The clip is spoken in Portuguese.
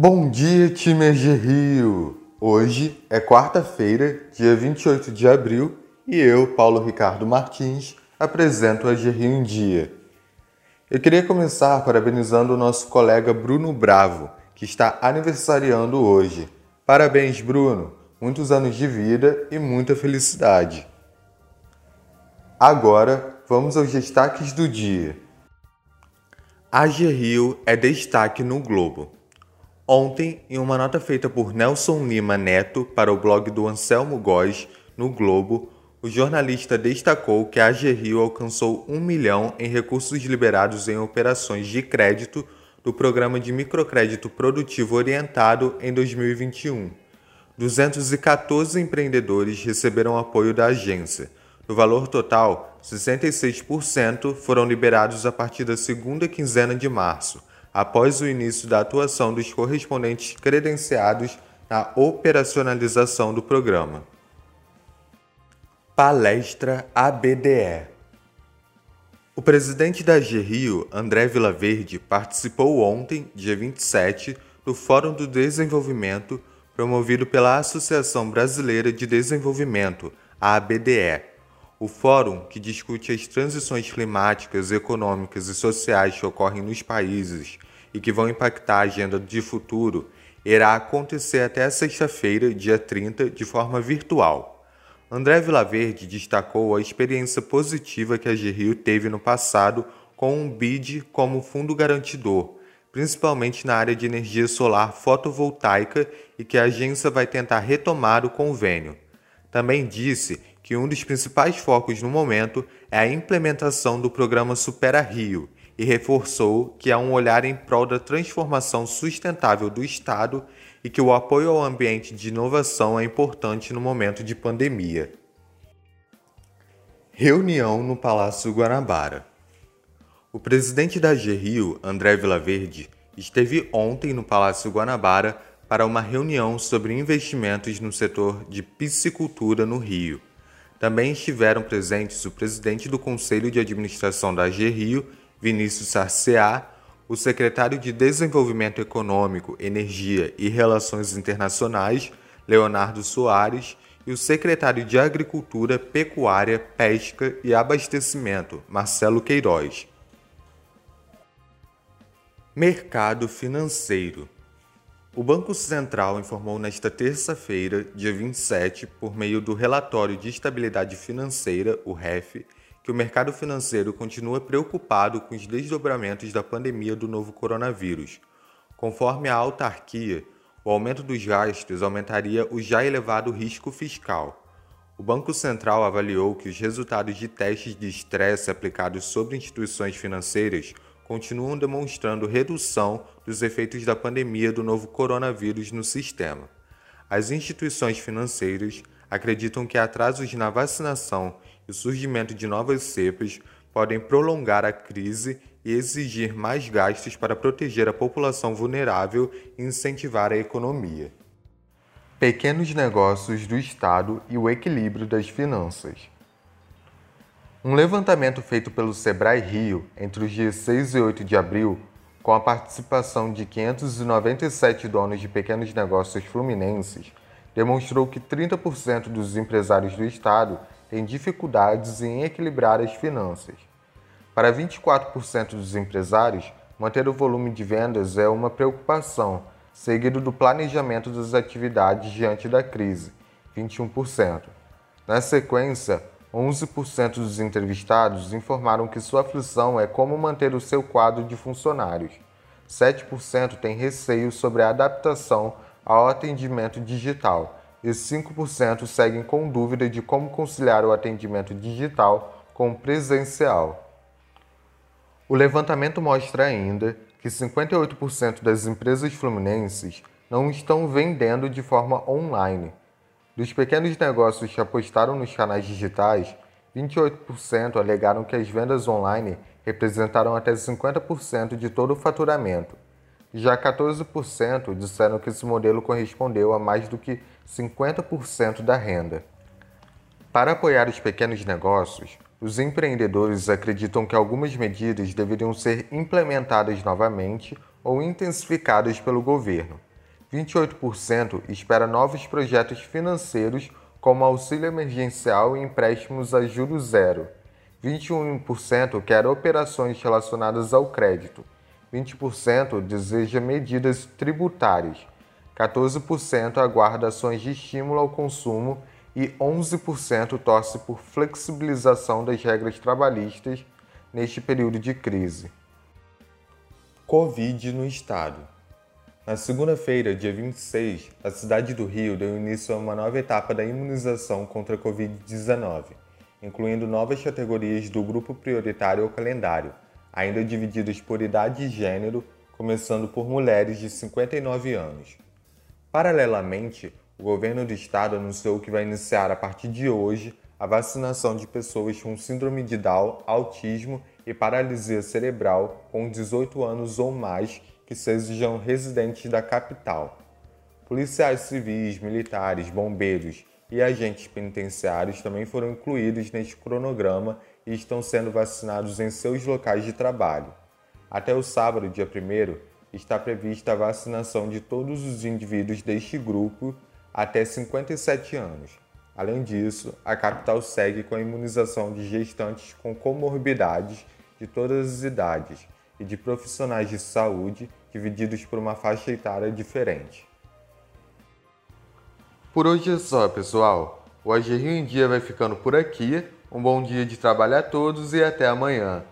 Bom dia, time EG Rio! Hoje é quarta-feira, dia 28 de abril, e eu, Paulo Ricardo Martins, apresento EG Rio em Dia. Eu queria começar parabenizando o nosso colega Bruno Bravo, que está aniversariando hoje. Parabéns, Bruno! Muitos anos de vida e muita felicidade. Agora, vamos aos destaques do dia. AG Rio é destaque no Globo. Ontem, em uma nota feita por Nelson Lima Neto para o blog do Anselmo Góes, no Globo, o jornalista destacou que a AG Rio alcançou um milhão em recursos liberados em operações de crédito do Programa de Microcrédito Produtivo Orientado em 2021. 214 empreendedores receberam apoio da agência. Do valor total, 66% foram liberados a partir da segunda quinzena de março após o início da atuação dos correspondentes credenciados na operacionalização do programa. Palestra ABDE O presidente da GRIO, André Vilaverde, participou ontem, dia 27, do Fórum do Desenvolvimento promovido pela Associação Brasileira de Desenvolvimento, a ABDE. O fórum, que discute as transições climáticas, econômicas e sociais que ocorrem nos países e que vão impactar a agenda de futuro irá acontecer até sexta-feira, dia 30, de forma virtual. André Vilaverde destacou a experiência positiva que a GRIO teve no passado com um BID como fundo garantidor, principalmente na área de energia solar fotovoltaica e que a agência vai tentar retomar o convênio. Também disse que um dos principais focos no momento é a implementação do programa Supera Rio, e reforçou que há um olhar em prol da transformação sustentável do Estado e que o apoio ao ambiente de inovação é importante no momento de pandemia. Reunião no Palácio Guanabara. O presidente da GRIO, André Vilaverde, esteve ontem no Palácio Guanabara para uma reunião sobre investimentos no setor de piscicultura no Rio. Também estiveram presentes o presidente do Conselho de Administração da GRIO Vinícius Sarceá, o secretário de Desenvolvimento Econômico, Energia e Relações Internacionais, Leonardo Soares, e o secretário de Agricultura, Pecuária, Pesca e Abastecimento, Marcelo Queiroz. Mercado financeiro. O Banco Central informou nesta terça-feira, dia 27, por meio do Relatório de Estabilidade Financeira, o REF, que o mercado financeiro continua preocupado com os desdobramentos da pandemia do novo coronavírus. Conforme a autarquia, o aumento dos gastos aumentaria o já elevado risco fiscal. O Banco Central avaliou que os resultados de testes de estresse aplicados sobre instituições financeiras continuam demonstrando redução dos efeitos da pandemia do novo coronavírus no sistema. As instituições financeiras acreditam que atrasos na vacinação e o surgimento de novas cepas podem prolongar a crise e exigir mais gastos para proteger a população vulnerável e incentivar a economia. Pequenos negócios do Estado e o equilíbrio das finanças. Um levantamento feito pelo Sebrae Rio entre os dias 6 e 8 de abril, com a participação de 597 donos de pequenos negócios fluminenses, demonstrou que 30% dos empresários do Estado têm dificuldades em equilibrar as finanças. Para 24% dos empresários, manter o volume de vendas é uma preocupação, seguido do planejamento das atividades diante da crise, 21%. Na sequência, 11% dos entrevistados informaram que sua aflição é como manter o seu quadro de funcionários. 7% têm receio sobre a adaptação ao atendimento digital e 5% seguem com dúvida de como conciliar o atendimento digital com o presencial. O levantamento mostra ainda que 58% das empresas fluminenses não estão vendendo de forma online. Dos pequenos negócios que apostaram nos canais digitais, 28% alegaram que as vendas online representaram até 50% de todo o faturamento já 14% disseram que esse modelo correspondeu a mais do que 50% da renda. Para apoiar os pequenos negócios, os empreendedores acreditam que algumas medidas deveriam ser implementadas novamente ou intensificadas pelo governo. 28% espera novos projetos financeiros como auxílio emergencial e empréstimos a juros zero. 21% quer operações relacionadas ao crédito. 20% deseja medidas tributárias. 14% aguarda ações de estímulo ao consumo e 11% torce por flexibilização das regras trabalhistas neste período de crise. Covid no Estado. Na segunda-feira, dia 26, a cidade do Rio deu início a uma nova etapa da imunização contra a Covid-19, incluindo novas categorias do grupo prioritário ao calendário, ainda divididas por idade e gênero, começando por mulheres de 59 anos. Paralelamente, o governo do estado anunciou que vai iniciar a partir de hoje a vacinação de pessoas com síndrome de Down, autismo e paralisia cerebral com 18 anos ou mais que sejam residentes da capital. Policiais civis, militares, bombeiros e agentes penitenciários também foram incluídos neste cronograma e estão sendo vacinados em seus locais de trabalho. Até o sábado, dia 1, está prevista a vacinação de todos os indivíduos deste grupo até 57 anos. Além disso, a capital segue com a imunização de gestantes com comorbidades de todas as idades e de profissionais de saúde divididos por uma faixa etária diferente. Por hoje é só, pessoal. O AG Rio em Dia vai ficando por aqui. Um bom dia de trabalho a todos e até amanhã.